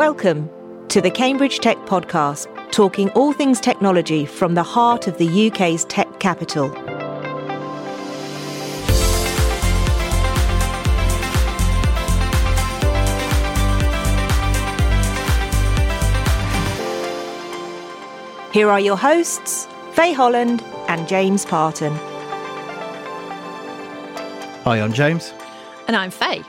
Welcome to the Cambridge Tech Podcast, talking all things technology from the heart of the UK's tech capital. Here are your hosts, Faye Holland and James Parton. Hi, I'm James. And I'm Faye.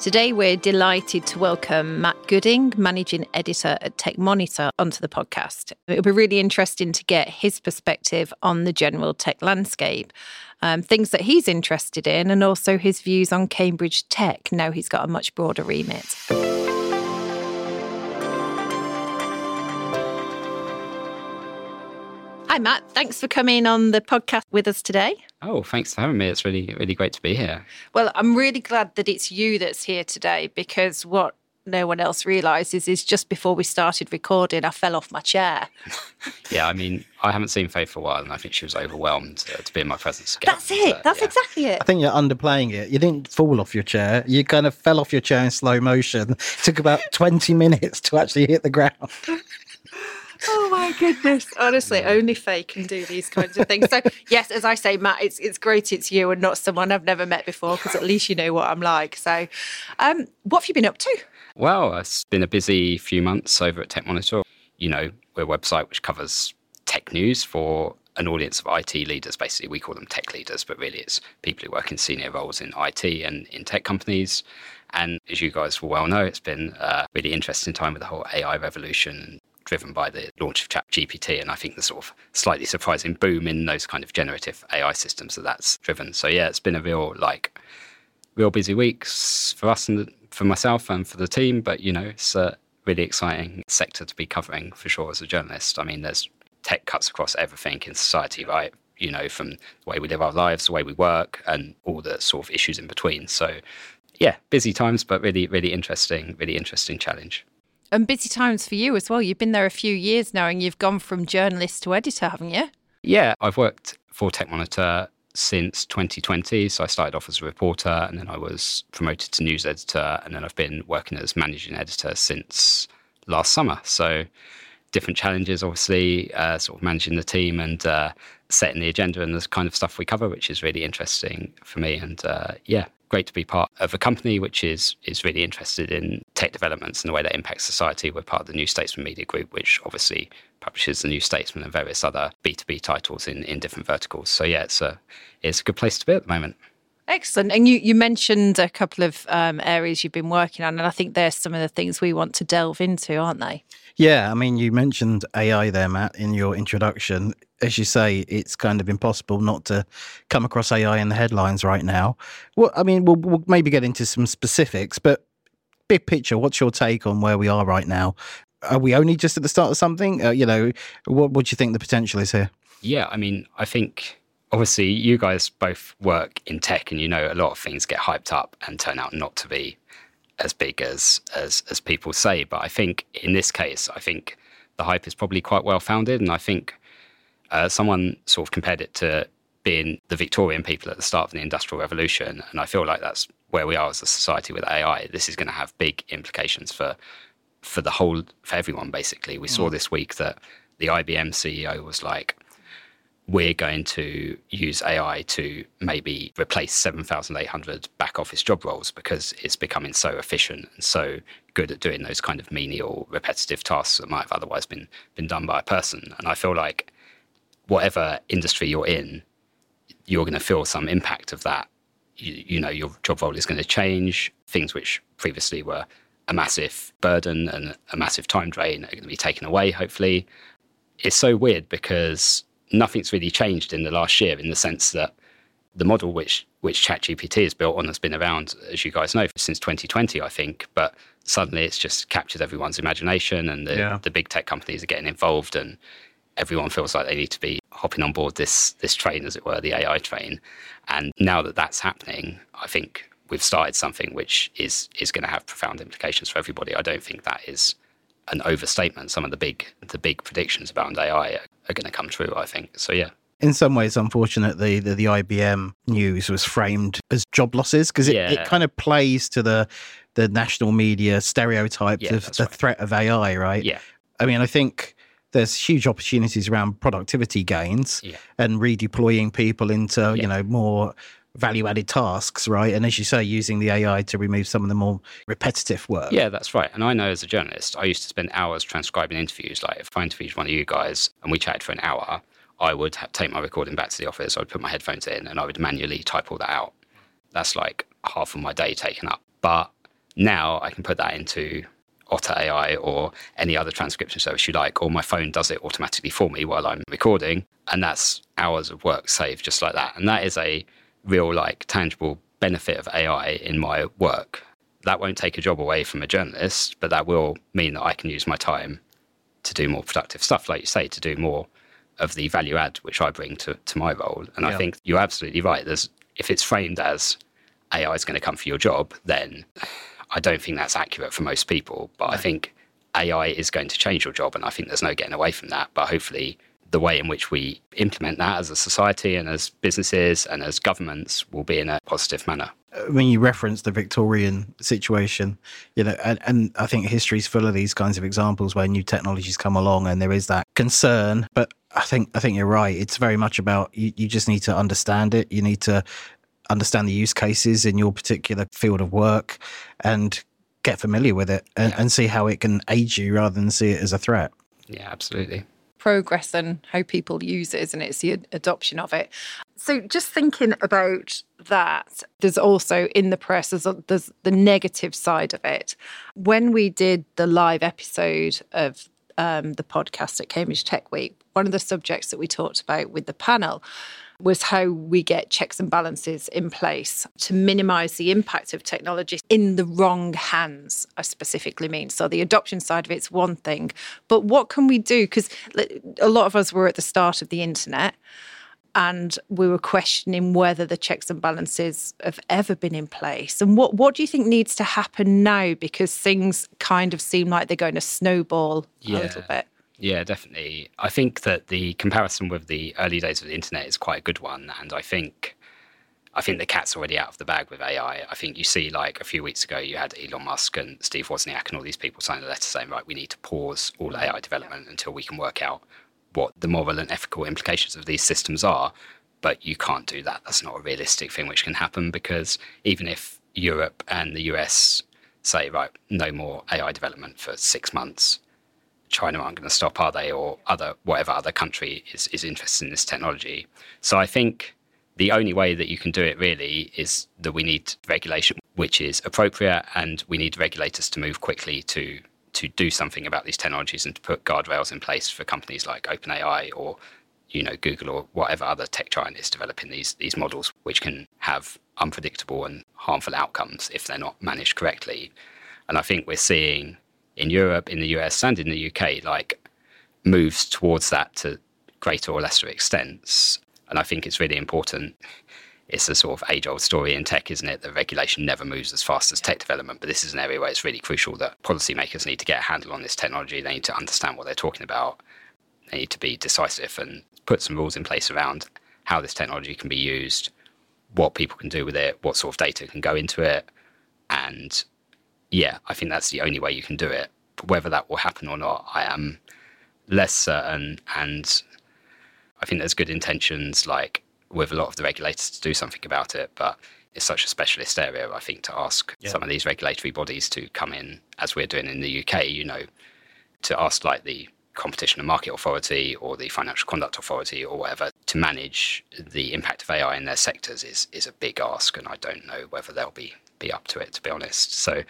Today, we're delighted to welcome Matt Gooding, Managing Editor at Tech Monitor, onto the podcast. It'll be really interesting to get his perspective on the general tech landscape, um, things that he's interested in, and also his views on Cambridge Tech now he's got a much broader remit. Hi, Matt. Thanks for coming on the podcast with us today. Oh, thanks for having me. It's really, really great to be here. Well, I'm really glad that it's you that's here today because what no one else realizes is just before we started recording, I fell off my chair. yeah, I mean, I haven't seen Faye for a while, and I think she was overwhelmed uh, to be in my presence again. That's it. Uh, That's yeah. exactly it. I think you're underplaying it. You didn't fall off your chair. You kind of fell off your chair in slow motion. It took about 20 minutes to actually hit the ground. Oh my goodness! Honestly, only Faye can do these kinds of things. So yes, as I say, Matt, it's it's great it's you and not someone I've never met before because at least you know what I'm like. So, um, what have you been up to? Well, it's been a busy few months over at Tech Monitor. You know, we're a website which covers tech news for an audience of IT leaders. Basically, we call them tech leaders, but really it's people who work in senior roles in IT and in tech companies. And as you guys will well know, it's been a really interesting time with the whole AI revolution driven by the launch of ChatGPT, and I think the sort of slightly surprising boom in those kind of generative AI systems that that's driven. So yeah, it's been a real like real busy weeks for us and for myself and for the team. But you know, it's a really exciting sector to be covering for sure as a journalist. I mean, there's tech cuts across everything in society, right? You know, from the way we live our lives, the way we work, and all the sort of issues in between. So yeah, busy times, but really, really interesting, really interesting challenge and busy times for you as well. You've been there a few years now and you've gone from journalist to editor, haven't you? Yeah, I've worked for Tech Monitor since 2020. So I started off as a reporter and then I was promoted to news editor and then I've been working as managing editor since last summer. So different challenges, obviously, uh, sort of managing the team and uh, setting the agenda and the kind of stuff we cover, which is really interesting for me. And uh, yeah, great to be part of a company which is is really interested in tech developments and the way that impacts society. We're part of the New Statesman Media Group, which obviously publishes the New Statesman and various other B2B titles in, in different verticals. So yeah, it's a it's a good place to be at the moment. Excellent. And you, you mentioned a couple of um, areas you've been working on, and I think there's some of the things we want to delve into, aren't they? Yeah, I mean, you mentioned AI there, Matt, in your introduction. As you say, it's kind of impossible not to come across AI in the headlines right now. Well, I mean, we'll, we'll maybe get into some specifics, but big picture, what's your take on where we are right now? Are we only just at the start of something? Uh, you know, what, what do you think the potential is here? Yeah, I mean, I think obviously you guys both work in tech and you know a lot of things get hyped up and turn out not to be as big as as as people say. But I think in this case, I think the hype is probably quite well founded, and I think uh, someone sort of compared it to being the Victorian people at the start of the Industrial Revolution, and I feel like that's where we are as a society with AI. This is going to have big implications for for the whole for everyone. Basically, we mm. saw this week that the IBM CEO was like we're going to use AI to maybe replace 7,800 back office job roles because it's becoming so efficient and so good at doing those kind of menial, repetitive tasks that might have otherwise been, been done by a person. And I feel like whatever industry you're in, you're going to feel some impact of that. You, you know, your job role is going to change. Things which previously were a massive burden and a massive time drain are going to be taken away, hopefully. It's so weird because nothing's really changed in the last year in the sense that the model which which ChatGPT is built on has been around, as you guys know, since 2020, I think. But suddenly it's just captured everyone's imagination, and the, yeah. the big tech companies are getting involved, and everyone feels like they need to be hopping on board this this train, as it were, the AI train. And now that that's happening, I think we've started something which is is going to have profound implications for everybody. I don't think that is an overstatement. Some of the big the big predictions about AI are, are going to come true. I think so. Yeah, in some ways, unfortunately, the, the IBM news was framed as job losses because it, Yeah. it kind of plays to the the national media stereotypes Yeah, of the right. threat of AI, right? Yeah. I mean, I think there's huge opportunities around productivity gains Yeah. and redeploying people into, Yeah. you know, more value added tasks, right? And as you say, using the AI to remove some of the more repetitive work. Yeah, that's right. And I know as a journalist, I used to spend hours transcribing interviews. Like if I interviewed one of you guys and we chatted for an hour, I would take my recording back to the office. I would put my headphones in and I would manually type all that out. That's like half of my day taken up. But now I can put that into Otter AI or any other transcription service you like, or my phone does it automatically for me while I'm recording. And that's hours of work saved just like that. And that is a real, like, tangible benefit of AI in my work. That won't take a job away from a journalist, but that will mean that I can use my time to do more productive stuff, like you say, to do more of the value add which I bring to, to my role. And I think you're absolutely right. There's if it's framed as AI is going to come for your job, then I don't think that's accurate for most people. But I think AI is going to change your job, and I think there's no getting away from that. But hopefully, the way in which we implement that as a society and as businesses and as governments will be in a positive manner. Uh, when you reference the Victorian situation, you know, and, and I think history's full of these kinds of examples where new technologies come along and there is that concern. But I think I think you're right. It's very much about you, you just need to understand it. You need to understand the use cases in your particular field of work and get familiar with it and, and see how it can aid you rather than see it as a threat. Yeah, absolutely. Progress and how people use it, it? It's the ad- adoption of it. So, just thinking about that, there's also in the press, there's, there's the negative side of it. When we did the live episode of um, the podcast at Cambridge Tech Week, one of the subjects that we talked about with the panel was how we get checks and balances in place to minimize the impact of technology in the wrong hands, I specifically mean. So the adoption side of it's one thing, but what can we do? Because a lot of us were at the start of the internet and we were questioning whether the checks and balances have ever been in place. And what, what do you think needs to happen now? Because things kind of seem like they're going to snowball a little bit. Yeah, definitely. I think that the comparison with the early days of the internet is quite a good one, and I think I think the cat's already out of the bag with AI. I think you see, like a few weeks ago, you had Elon Musk and Steve Wozniak and all these people sign a letter saying, right, we need to pause all AI development until we can work out what the moral and ethical implications of these systems are. But you can't do that. That's not a realistic thing which can happen because even if Europe and the US say, right, no more AI development for six months, China aren't going to stop, are they? Or other whatever other country is, is interested in this technology. So I think the only way that you can do it really is that we need regulation which is appropriate and we need regulators to move quickly to to do something about these technologies and to put guardrails in place for companies like OpenAI or you know Google or whatever other tech giant is developing these these models which can have unpredictable and harmful outcomes if they're not managed correctly. And I think we're seeing in Europe, in the US, and in the UK, like moves towards that to greater or lesser extents. And I think it's really important. It's a sort of age old story in tech, isn't it? That regulation never moves as fast as tech development. But this is an area where it's really crucial that policymakers need to get a handle on this technology. They need to understand what they're talking about. They need to be decisive and put some rules in place around how this technology can be used, what people can do with it, what sort of data can go into it. And yeah, I think that's the only way you can do it. Whether that will happen or not, I am less certain. And I think there's good intentions, like with a lot of the regulators, to do something about it. But it's such a specialist area, I think, to ask some of these regulatory bodies to come in, as we're doing in the UK, you know, to ask like the Competition and Market Authority or the Financial Conduct Authority or whatever to manage the impact of AI in their sectors is is a big ask, and I don't know whether they'll be be up to it, to be honest. So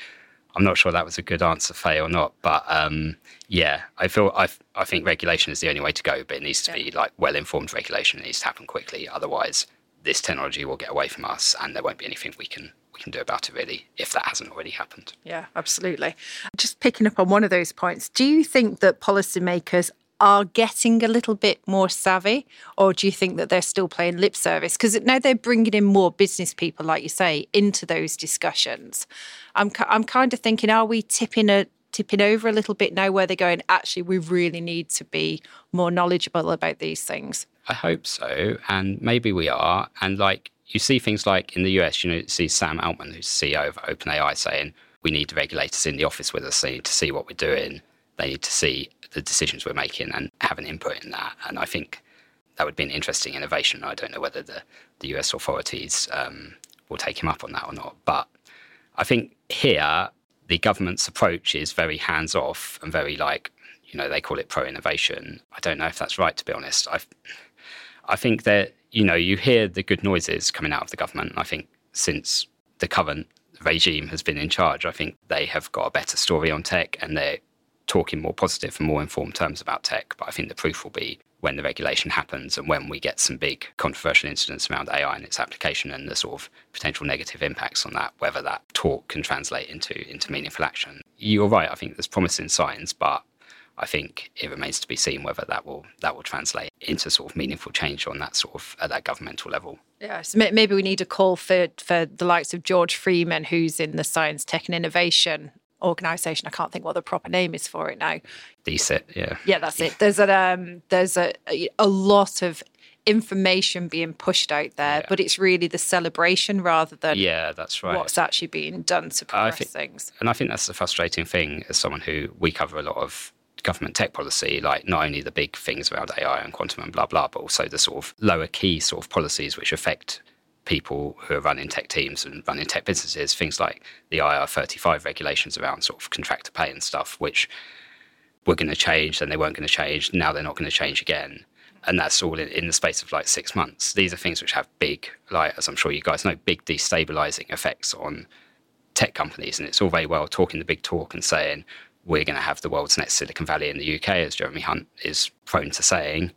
I'm not sure that was a good answer, Faye, or not. But um, yeah, I feel I I think regulation is the only way to go, but it needs to be like well informed regulation. It needs to happen quickly, otherwise this technology will get away from us, and there won't be anything we can we can do about it really if that hasn't already happened. Yeah, absolutely. Just picking up on one of those points, do you think that policymakers are getting a little bit more savvy, or do you think that they're still playing lip service? Because now they're bringing in more business people, like you say, into those discussions. I'm, I'm kind of thinking, are we tipping a, tipping over a little bit now where they're going, actually, we really need to be more knowledgeable about these things? I hope so. And maybe we are. And like you see things like in the US, you know, see Sam Altman, who's CEO of OpenAI, saying, we need regulators in the office with us. They need to see what we're doing. They need to see the decisions we're making and have an input in that. And I think that would be an interesting innovation. I don't know whether the, the US authorities um, will take him up on that or not. But I think here, the government's approach is very hands off and very like, you know, they call it pro innovation. I don't know if that's right, to be honest. I, I think that, you know, you hear the good noises coming out of the government. I think since the current regime has been in charge, I think they have got a better story on tech and they're talking more positive and more informed terms about tech. But I think the proof will be when the regulation happens and when we get some big controversial incidents around AI and its application and the sort of potential negative impacts on that, whether that talk can translate into into meaningful action. You're right. I think there's promising signs, but I think it remains to be seen whether that will that will translate into sort of meaningful change on that sort of at that governmental level. Yeah, so maybe we need a call for for the likes of George Freeman, who's in the Science, Tech, and Innovation organization. I can't think what the proper name is for it now. DSIT, yeah. Yeah, that's it. There's a um, there's a a lot of information being pushed out there, yeah. but it's really the celebration rather than yeah, that's right. What's actually being done to progress think, things. And I think that's the frustrating thing as someone who we cover a lot of government tech policy, like not only the big things around AI and quantum and blah blah, but also the sort of lower key sort of policies which affect people who are running tech teams and running tech businesses, things like the IR35 regulations around sort of contractor pay and stuff, which were going to change, then they weren't going to change, now they're not going to change again. And that's all in, in, the space of like six months. These are things which have big, like, as I'm sure you guys know, big destabilizing effects on tech companies. And it's all very well talking the big talk and saying, we're going to have the world's next Silicon Valley in the UK, as Jeremy Hunt is prone to saying.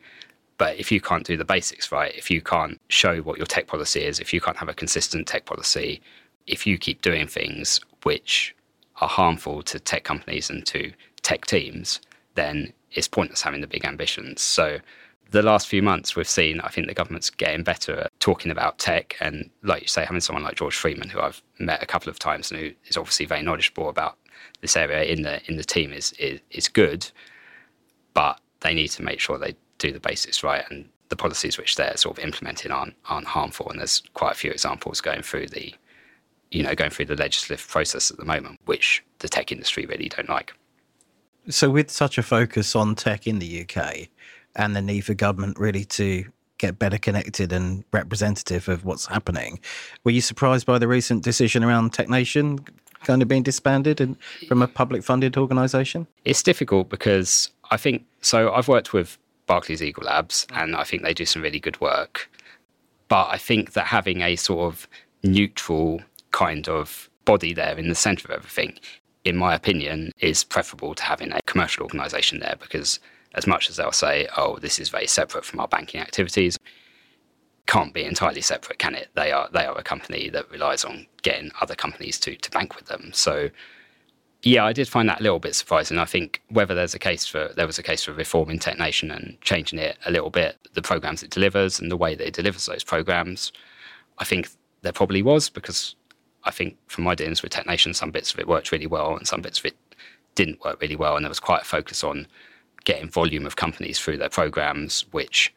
But if you can't do the basics right, if you can't show what your tech policy is, if you can't have a consistent tech policy, if you keep doing things which are harmful to tech companies and to tech teams, then it's pointless having the big ambitions. So the last few months we've seen, I think the government's getting better at talking about tech. And like you say, having someone like George Freeman, who I've met a couple of times and who is obviously very knowledgeable about this area in the in the team is is, is good. But they need to make sure they do the basics right and the policies which they're sort of implementing aren't aren't harmful. And there's quite a few examples going through the you know going through the legislative process at the moment, which the tech industry really don't like. So, with such a focus on tech in the UK and the need for government really to get better connected and representative of what's happening, were you surprised by the recent decision around TechNation kind of being disbanded and from a public funded organisation? It's difficult because I think so. I've worked with Barclays Eagle Labs, mm. and I think they do some really good work. But I think that having a sort of neutral kind of body there in the centre of everything, in my opinion, is preferable to having a commercial organisation there because as much as they'll say, oh, this is very separate from our banking activities, can't be entirely separate, can it? They are they are a company that relies on getting other companies to to bank with them. So yeah, I did find that a little bit surprising. I think whether there's a case for there was a case for reforming Tech Nation and changing it a little bit, the programs it delivers and the way that it delivers those programs, I think there probably was because I think from my dealings with Tech Nation, some bits of it worked really well and some bits of it didn't work really well, and there was quite a focus on getting volume of companies through their programs, which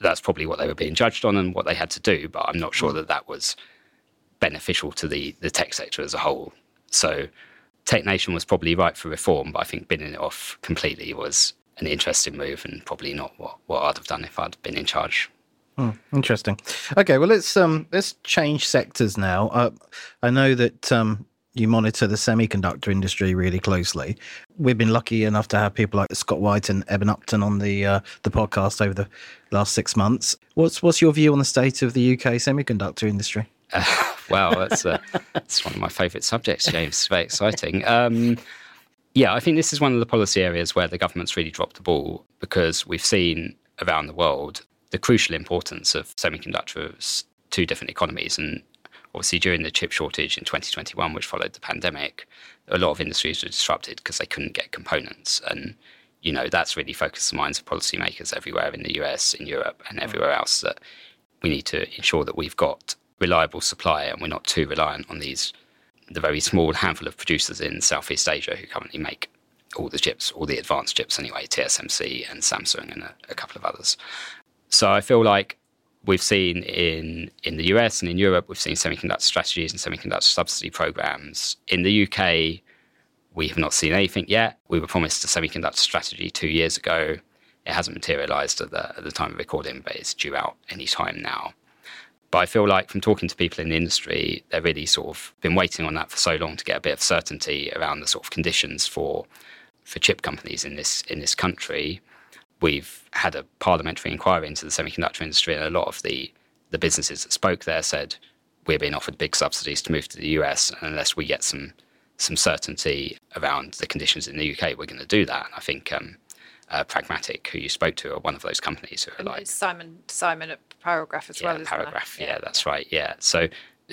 that's probably what they were being judged on and what they had to do. But I'm not sure mm. that that was beneficial to the the tech sector as a whole. So TechNation was probably right for reform, but I think binning it off completely was an interesting move and probably not what, what I'd have done if I'd been in charge. Hmm, interesting. Okay, well let's um let's change sectors now. Uh, I know that um you monitor the semiconductor industry really closely. We've been lucky enough to have people like Scott White and Eben Upton on the uh, the podcast over the last six months. What's what's your view on the state of the UK semiconductor industry? Uh, wow, that's uh, that's one of my favourite subjects, James. It's very exciting. Um, yeah, I think this is one of the policy areas where the government's really dropped the ball because we've seen around the world the crucial importance of semiconductors to different economies. And obviously, during the chip shortage in 2021, which followed the pandemic, a lot of industries were disrupted because they couldn't get components. And you know that's really focused the minds of policymakers everywhere in the US, in Europe, and everywhere else that we need to ensure that we've got reliable supply and we're not too reliant on these the very small handful of producers in Southeast Asia who currently make all the chips, all the advanced chips anyway, TSMC and Samsung and a, a couple of others. So I feel like we've seen in in the US and in Europe, we've seen semiconductor strategies and semiconductor subsidy programs. In the UK, we have not seen anything yet. We were promised a semiconductor strategy two years ago. It hasn't materialized at the, at the time of recording, but it's due out any time now. But I feel like from talking to people in the industry, they've really sort of been waiting on that for so long to get a bit of certainty around the sort of conditions for for chip companies in this in this country. We've had a parliamentary inquiry into the semiconductor industry, and a lot of the the businesses that spoke there said we're being offered big subsidies to move to the US, and unless we get some some certainty around the conditions in the UK, we're going to do that. And I think um, uh, Pragmatic, who you spoke to, are one of those companies who are And like Simon Simon at Paragraf as yeah, well. Paragraf. Yeah, that's right. Yeah, so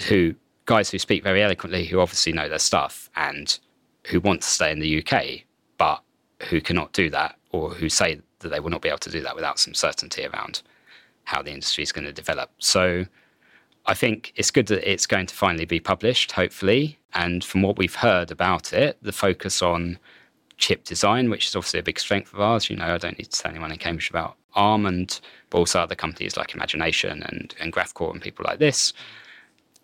who guys who speak very eloquently, who obviously know their stuff, and who want to stay in the UK, but who cannot do that, or who say that they will not be able to do that without some certainty around how the industry is going to develop. So I think it's good that it's going to finally be published, hopefully. And from what we've heard about it, the focus on chip design, which is obviously a big strength of ours. You know, I don't need to tell anyone in Cambridge about ARM and but also other companies like Imagination and, and GraphCore and people like this.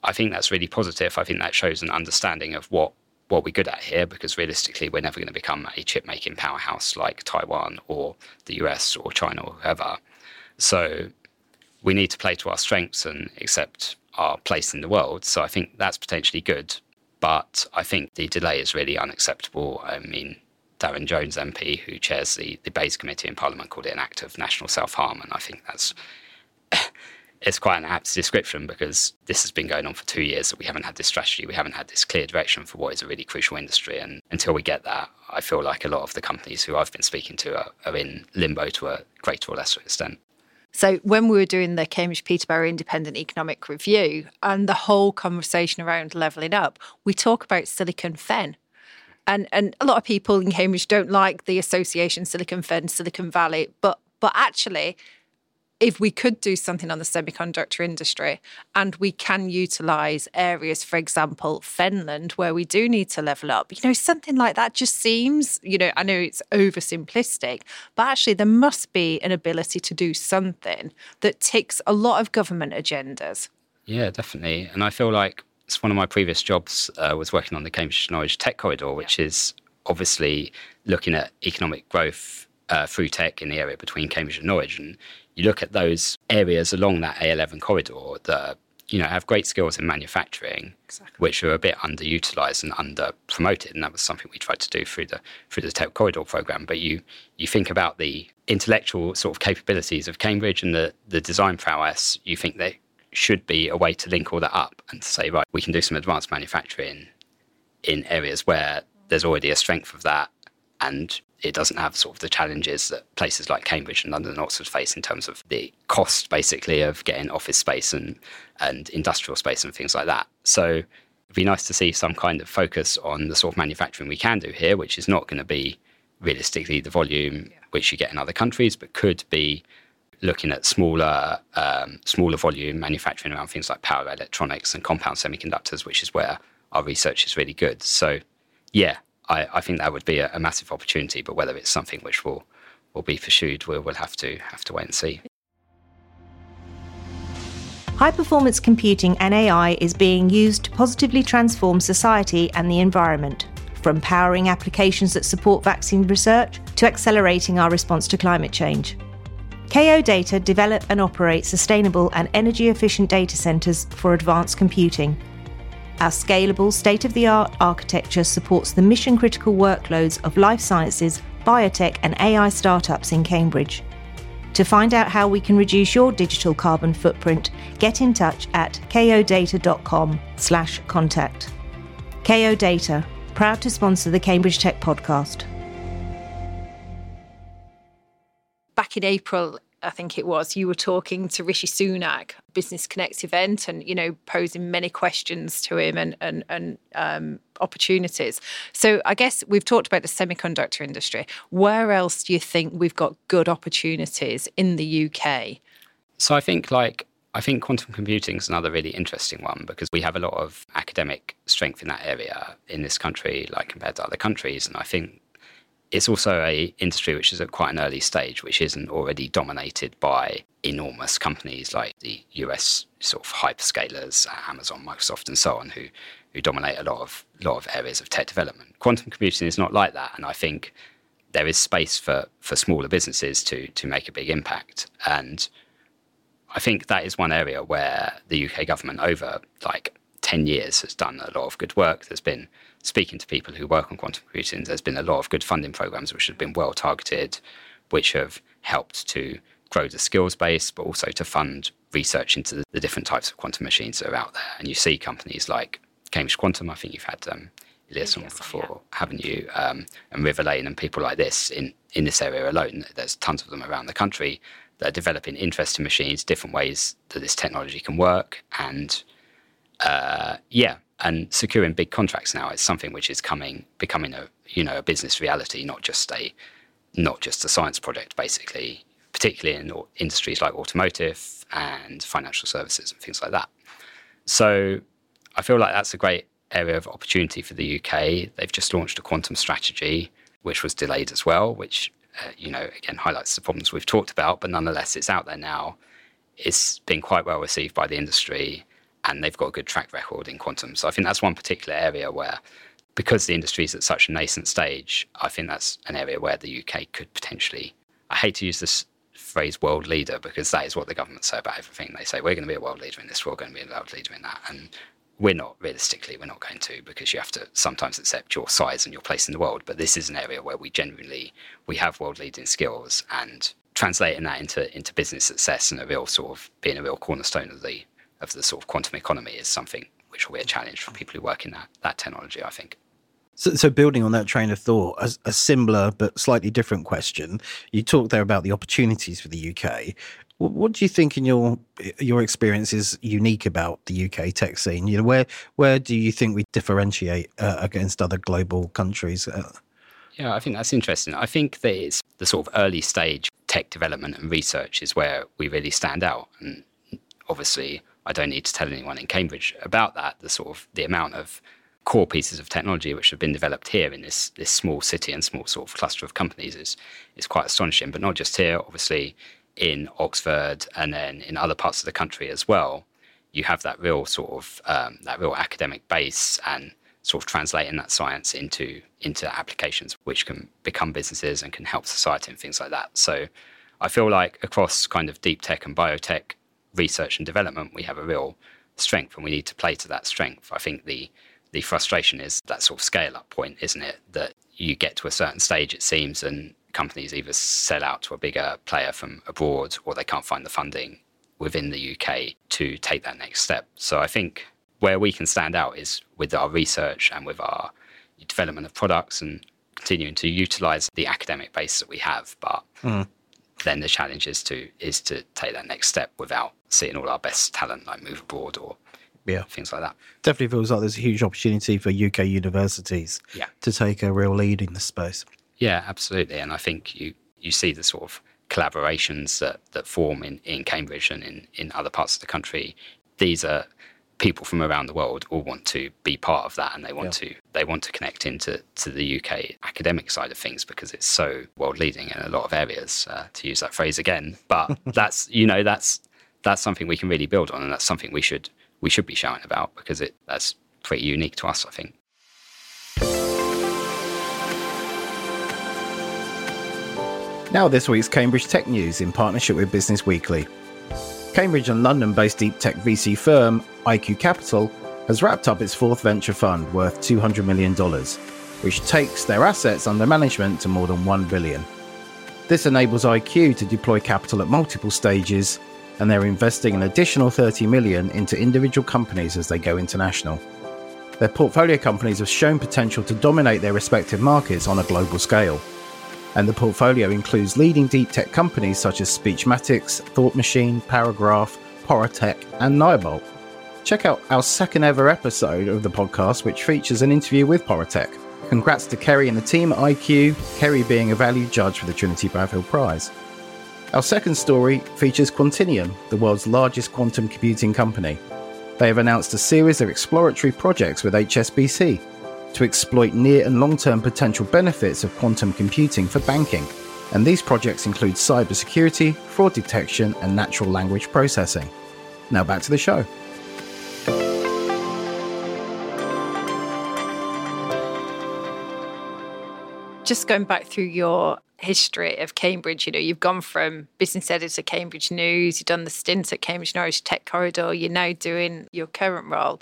I think that's really positive. I think that shows an understanding of what what we're good at here because realistically we're never going to become a chip making powerhouse like Taiwan or the US or China or whoever. So we need to play to our strengths and accept our place in the world. So I think that's potentially good. But I think the delay is really unacceptable. I mean, Darren Jones MP, who chairs the, the BEIS committee in Parliament, called it an act of national self harm. And I think that's it's quite an apt description because this has been going on for two years that we haven't had this strategy. We haven't had this clear direction for what is a really crucial industry. And until we get that, I feel like a lot of the companies who I've been speaking to are, are in limbo to a greater or lesser extent. So when we were doing the Cambridge Peterborough Independent Economic Review and the whole conversation around levelling up, we talk about Silicon Fen. And and a lot of people in Cambridge don't like the association Silicon Fen, Silicon Valley, but but actually if we could do something on the semiconductor industry and we can utilize areas, for example, Fenland, where we do need to level up, you know, something like that just seems, you know, I know it's oversimplistic, but actually there must be an ability to do something that ticks a lot of government agendas. Yeah, definitely. And I feel like it's one of my previous jobs uh, was working on the Cambridge Norwich Tech Corridor, which is obviously looking at economic growth uh, through tech in the area between Cambridge and Norwich. And you look at those areas along that A11 corridor that you know have great skills in manufacturing, Exactly. which are a bit underutilized and under promoted, and that was something we tried to do through the through the Tech Corridor program. But you you think about the intellectual sort of capabilities of Cambridge and the the design prowess, you think there should be a way to link all that up and to say right, we can do some advanced manufacturing in areas where there's already a strength of that and it doesn't have sort of the challenges that places like Cambridge and London and Oxford face in terms of the cost basically of getting office space and and industrial space and things like that. So it'd be nice to see some kind of focus on the sort of manufacturing we can do here, which is not going to be realistically the volume which you get in other countries, but could be looking at smaller um, smaller volume manufacturing around things like power electronics and compound semiconductors, which is where our research is really good. So yeah, I, I think that would be a, a, massive opportunity. But whether it's something which will will be pursued, we'll, we'll have to have to wait and see. High performance computing and AI is being used to positively transform society and the environment, from powering applications that support vaccine research to accelerating our response to climate change. Kao Data develop and operate sustainable and energy efficient data centers for advanced computing our scalable, state of the art architecture supports the mission critical workloads of life sciences, biotech, and AI startups in Cambridge. To find out how we can reduce your digital carbon footprint, get in touch at kaodata.com/slash contact. Kao Data, proud to sponsor the Cambridge Tech podcast. Back in April, I think it was, you were talking to Rishi Sunak, Business Connect event, and you know, posing many questions to him and and and um, opportunities. So I guess we've talked about the semiconductor industry. Where else do you think we've got good opportunities in the UK? So I think like I think quantum computing is another really interesting one because we have a lot of academic strength in that area in this country, like compared to other countries, and I think it's also a industry which is at quite an early stage, which isn't already dominated by enormous companies like the US sort of hyperscalers, Amazon, Microsoft, and so on, who who dominate a lot of lot of areas of tech development. Quantum computing is not like that, and I think there is space for for smaller businesses to to make a big impact. And I think that is one area where the UK government over like 10 years has done a lot of good work. There's been speaking to people who work on quantum computing, there's been a lot of good funding programs which have been well targeted, which have helped to grow the skills base, but also to fund research into the, the different types of quantum machines that are out there. And you see companies like Cambridge Quantum, I think you've had um, Ilyas on before, yeah. haven't you? Um, and Riverlane and people like this in, in this area alone. There's tons of them around the country that are developing interesting machines, different ways that this technology can work. And uh, yeah, and securing big contracts now is something which is coming, becoming a you know a business reality, not just a not just a science project, basically. Particularly in industries like automotive and financial services and things like that. So I feel like that's a great area of opportunity for the UK. They've just launched a quantum strategy, which was delayed as well, which, uh, you know, again highlights the problems we've talked about, but nonetheless, it's out there now. It's been quite well received by the industry, and they've got a good track record in quantum. So I think that's one particular area where, because the industry is at such a nascent stage, I think that's an area where the UK could potentially, I hate to use this phrase world leader because that is what the government say about everything. They say we're going to be a world leader in this, we're going to be a world leader in that. And we're not realistically we're not going to because you have to sometimes accept your size and your place in the world but this is an area where we genuinely we have world leading skills and translating that into into business success and a real sort of being a real cornerstone of the of the sort of quantum economy is something which will be a challenge for people who work in that that technology i think so, so building on that train of thought, a, a similar but slightly different question. You talked there about the opportunities for the UK. What do you think in your your experience is unique about the UK tech scene? You know, where where do you think we differentiate uh, against other global countries? Uh, yeah, I think that's interesting. I think that it's the sort of early stage tech development and research is where we really stand out. And obviously, I don't need to tell anyone in Cambridge about that. The sort of the amount of core pieces of technology which have been developed here in this this small city and small sort of cluster of companies is is quite astonishing. But not just here, obviously in Oxford and then in other parts of the country as well, you have that real sort of um, that real academic base and sort of translating that science into into applications which can become businesses and can help society and things like that. So I feel like across kind of deep tech and biotech research and development, we have a real strength and we need to play to that strength. I think the the frustration is that sort of scale up point, isn't it? That you get to a certain stage, it seems, and companies either sell out to a bigger player from abroad or they can't find the funding within the UK to take that next step. So I think where we can stand out is with our research and with our development of products and continuing to utilize the academic base that we have. But mm. then the challenge is to is to take that next step without seeing all our best talent like move abroad or yeah. things like that. Definitely feels like there's a huge opportunity for UK universities yeah. to take a real lead in this space. Yeah, absolutely. And I think you, you see the sort of collaborations that, that form in, in Cambridge and in, in other parts of the country. These are people from around the world all want to be part of that and they want yeah. to they want to connect into to the UK academic side of things because it's so world leading in a lot of areas uh, to use that phrase again but that's you know that's that's something we can really build on and that's something we should we should be shouting about because it that's pretty unique to us I think Now, this week's Cambridge Tech News in partnership with Business Weekly. Cambridge and London based deep tech VC firm IQ Capital has wrapped up its fourth venture fund worth $200 million, which takes their assets under management to more than 1 billion. This enables IQ to deploy capital at multiple stages, and they're investing an additional 30 million into individual companies as they go international. Their portfolio companies have shown potential to dominate their respective markets on a global scale and the portfolio includes leading deep tech companies such as Speechmatics, Thought Machine, Paragraf, Porotech, and Nyobolt. Check out our second ever episode of the podcast, which features an interview with Porotech. Congrats to Kerry and the team at IQ, Kerry being a valued judge for the Trinity Bradfield Prize. Our second story features Quantinuum, the world's largest quantum computing company. They have announced a series of exploratory projects with HSBC, to exploit near and long term potential benefits of quantum computing for banking. And these projects include cybersecurity, fraud detection, and natural language processing. Now back to the show. Just going back through your history of Cambridge, you know, you've gone from business editor Cambridge News, you've done the stint at Cambridge Norwich Tech Corridor, you're now doing your current role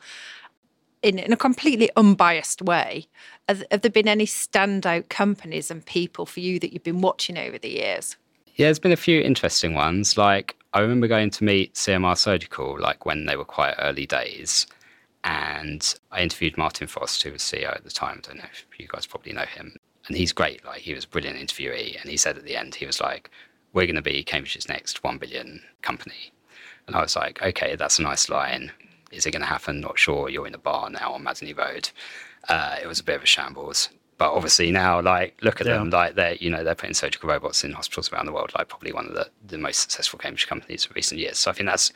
in, in a completely unbiased way. Have, have there been any standout companies and people for you that you've been watching over the years? Yeah, there's been a few interesting ones. Like I remember going to meet CMR Surgical, like when they were quite early days, and I interviewed Martin Frost, who was CEO at the time. I don't know if you guys probably know him and he's great. Like he was a brilliant interviewee, and he said at the end, he was like, "We're going to be Cambridge's next one billion company," and I was like, "Okay, that's a nice line. Is it going to happen? Not sure. You're in a bar now on Madingley Road. Uh, it was a bit of a shambles." But obviously now, like, look at yeah. them, like they're, you know, they're putting surgical robots in hospitals around the world, like probably one of the, the most successful Cambridge companies of recent years. So I think that's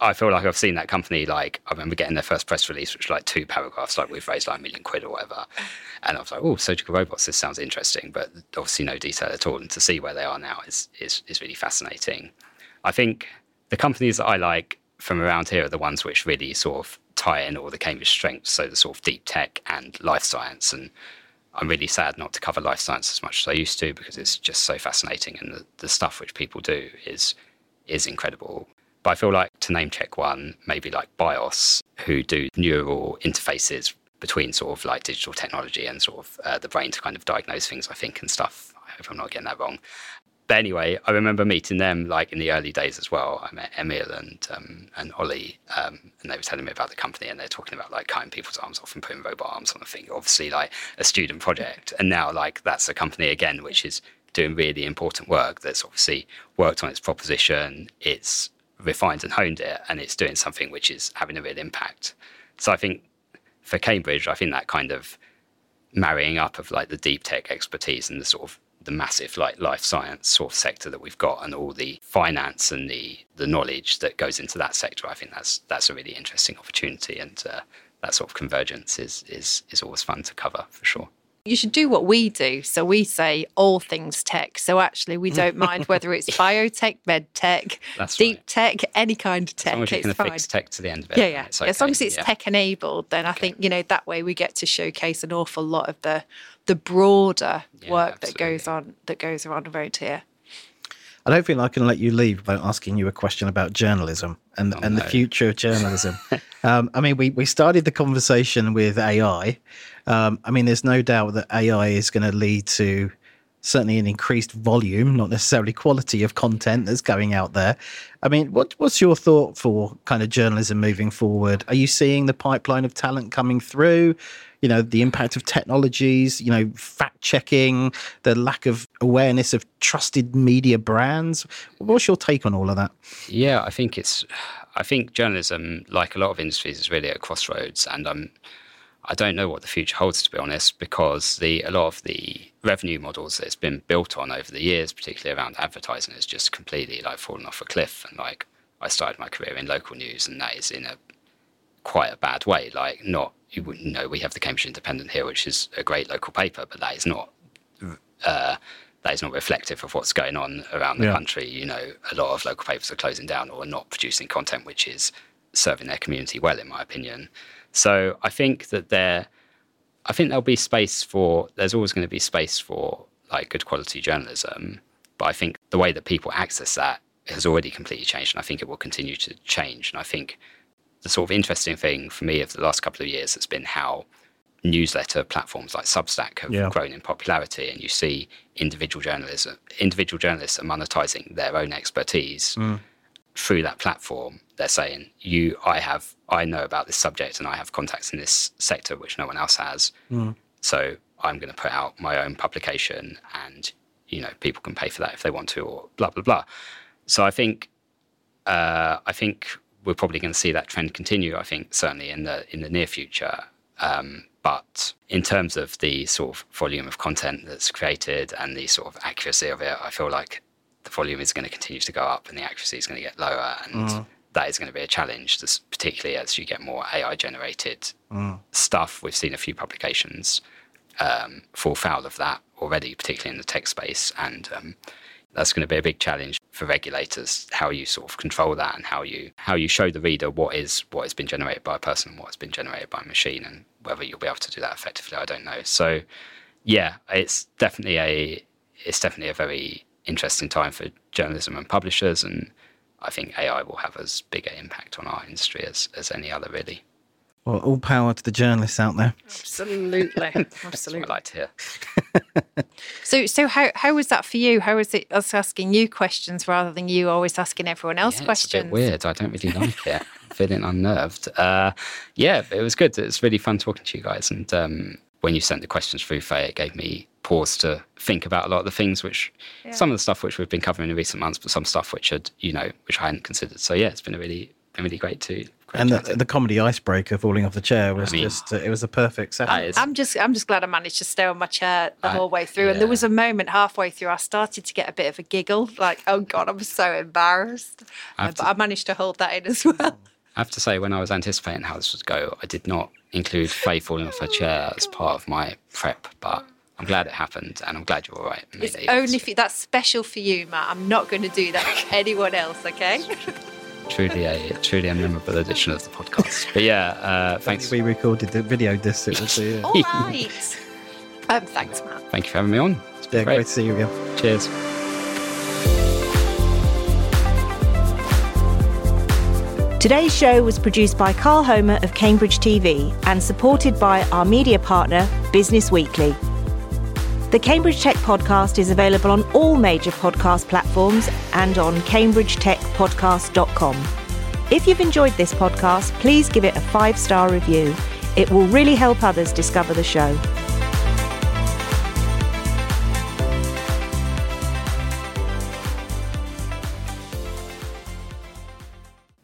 I feel like I've seen that company. Like I remember getting their first press release, which was like two paragraphs, like we've raised like a million quid or whatever, and I was like, "Oh, surgical robots. This sounds interesting," but obviously no detail at all. And to see where they are now is is is really fascinating. I think the companies that I like from around here are the ones which really sort of tie in all the Cambridge strengths, so the sort of deep tech and life science. And I'm really sad not to cover life science as much as I used to because it's just so fascinating, and the, the stuff which people do is is incredible. But I feel like to name check one, maybe like BIOS, who do neural interfaces between sort of like digital technology and sort of uh, the brain to kind of diagnose things, I think, and stuff. I hope I'm not getting that wrong. But anyway, I remember meeting them like in the early days as well. I met Emil and um, and Ollie, um, and they were telling me about the company, and they're talking about like cutting people's arms off and putting robot arms on a thing. Obviously, like a student project, and now like that's a company again which is doing really important work. That's obviously worked on its proposition. It's refined and honed it, and it's doing something which is having a real impact. So I think for Cambridge, I think that kind of marrying up of like the deep tech expertise and the sort of the massive like life science sort of sector that we've got and all the finance and the the knowledge that goes into that sector, I think that's that's a really interesting opportunity, and uh, that sort of convergence is is is always fun to cover for sure you should do what we do. So we say all things tech. So actually, we don't mind whether it's biotech, med tech, That's deep right. tech, any kind of tech. As long as you can affix tech to the end of it. Yeah, yeah. Okay. As long as it's yeah. tech enabled, then I okay. think you know that way we get to showcase an awful lot of the the broader yeah, work absolutely. that goes on that goes around around here. I don't think I can let you leave without asking you a question about journalism and oh, and no. the future of journalism. um, I mean, we we started the conversation with AI. Um, I mean, there's no doubt that AI is going to lead to certainly an increased volume, not necessarily quality of content that's going out there. I mean, what what's your thought for kind of journalism moving forward? Are you seeing the pipeline of talent coming through? You know, the impact of technologies, you know, fact checking, the lack of awareness of trusted media brands. What's your take on all of that? Yeah, I think it's I think journalism, like a lot of industries, is really at crossroads and I'm I don't know what the future holds, to be honest, because the a lot of the revenue models that it's been built on over the years, particularly around advertising, has just completely like fallen off a cliff. And like I started my career in local news, and that is in a quite a bad way. Like not you know we have the Cambridge Independent here, which is a great local paper, but that is not. Uh, that is not reflective of what's going on around the yeah. country. You know, a lot of local papers are closing down or not producing content which is serving their community well, in my opinion. So I think that there, I think there'll be space for. There's always going to be space for like good quality journalism, but I think the way that people access that has already completely changed, and I think it will continue to change. And I think the sort of interesting thing for me of the last couple of years has been how newsletter platforms like Substack have yeah. grown in popularity, and you see individual journalism, individual journalists are monetizing their own expertise mm. through that platform they're saying you i have i know about this subject and i have contacts in this sector which no one else has mm. so i'm going to put out my own publication and you know people can pay for that if they want to or blah blah blah so i think uh, i think we're probably going to see that trend continue i think certainly in the in the near future um, but in terms of the sort of volume of content that's created and the sort of accuracy of it i feel like the volume is going to continue to go up and the accuracy is going to get lower and mm that is going to be a challenge, particularly as you get more AI generated mm. stuff. We've seen a few publications um, fall foul of that already, particularly in the tech space. And um, that's going to be a big challenge for regulators how you sort of control that and how you how you show the reader what is what has been generated by a person and what has been generated by a machine and whether you'll be able to do that effectively I don't know so yeah it's definitely a it's definitely a very interesting time for journalism and publishers and I think AI will have as big an impact on our industry as, as any other, really. Well, all power to the journalists out there. Absolutely, absolutely. I like to hear. so, so how how was that for you? How was it us asking you questions rather than you always asking everyone else yeah, questions? It's a bit weird. I don't really like it. feeling unnerved. Uh, yeah, it was good. It was really fun talking to you guys. And um, when you sent the questions through, Faye, it gave me pause to think about a lot of the things which yeah. some of the stuff which we've been covering in recent months, but some stuff which had you know which I hadn't considered. So yeah, it's been a really been really great to. Great and the, the, comedy icebreaker falling off the chair was I mean, just uh, it was a perfect set. I'm just I'm just glad I managed to stay on my chair the I, whole way through. Yeah. And there was a moment halfway through I started to get a bit of a giggle, like oh god, I'm so embarrassed. I uh, but to, I managed to hold that in as well. I have to say, when I was anticipating how this would go, I did not include Faye falling off her chair as part of my prep, but I'm glad it happened, and I'm glad you're all right. It's only for, that's special for you, Matt. I'm not going to do that for anyone else. Okay. truly a truly a memorable edition of the podcast. But yeah, uh, thanks. We recorded the video this. It was all right. um, thanks, Matt. Thank you for having me on. yeah, great. great to see you again. Cheers. Today's show was produced by Carl Homer of Cambridge TV and supported by our media partner, Business Weekly. The Cambridge Tech Podcast is available on all major podcast platforms and on cambridgetechpodcast.com. If you've enjoyed this podcast, please give it a five star review. It will really help others discover the show.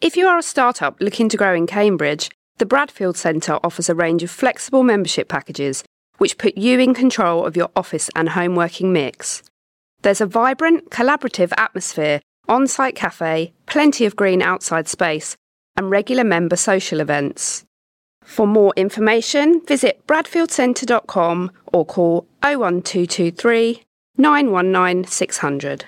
If you are a startup looking to grow in Cambridge, the Bradfield Centre offers a range of flexible membership packages which put you in control of your office and home working mix. There's a vibrant, collaborative atmosphere, on site cafe, plenty of green outside space, and regular member social events. For more information, visit bradfieldcentre.com or call 01223 919 600.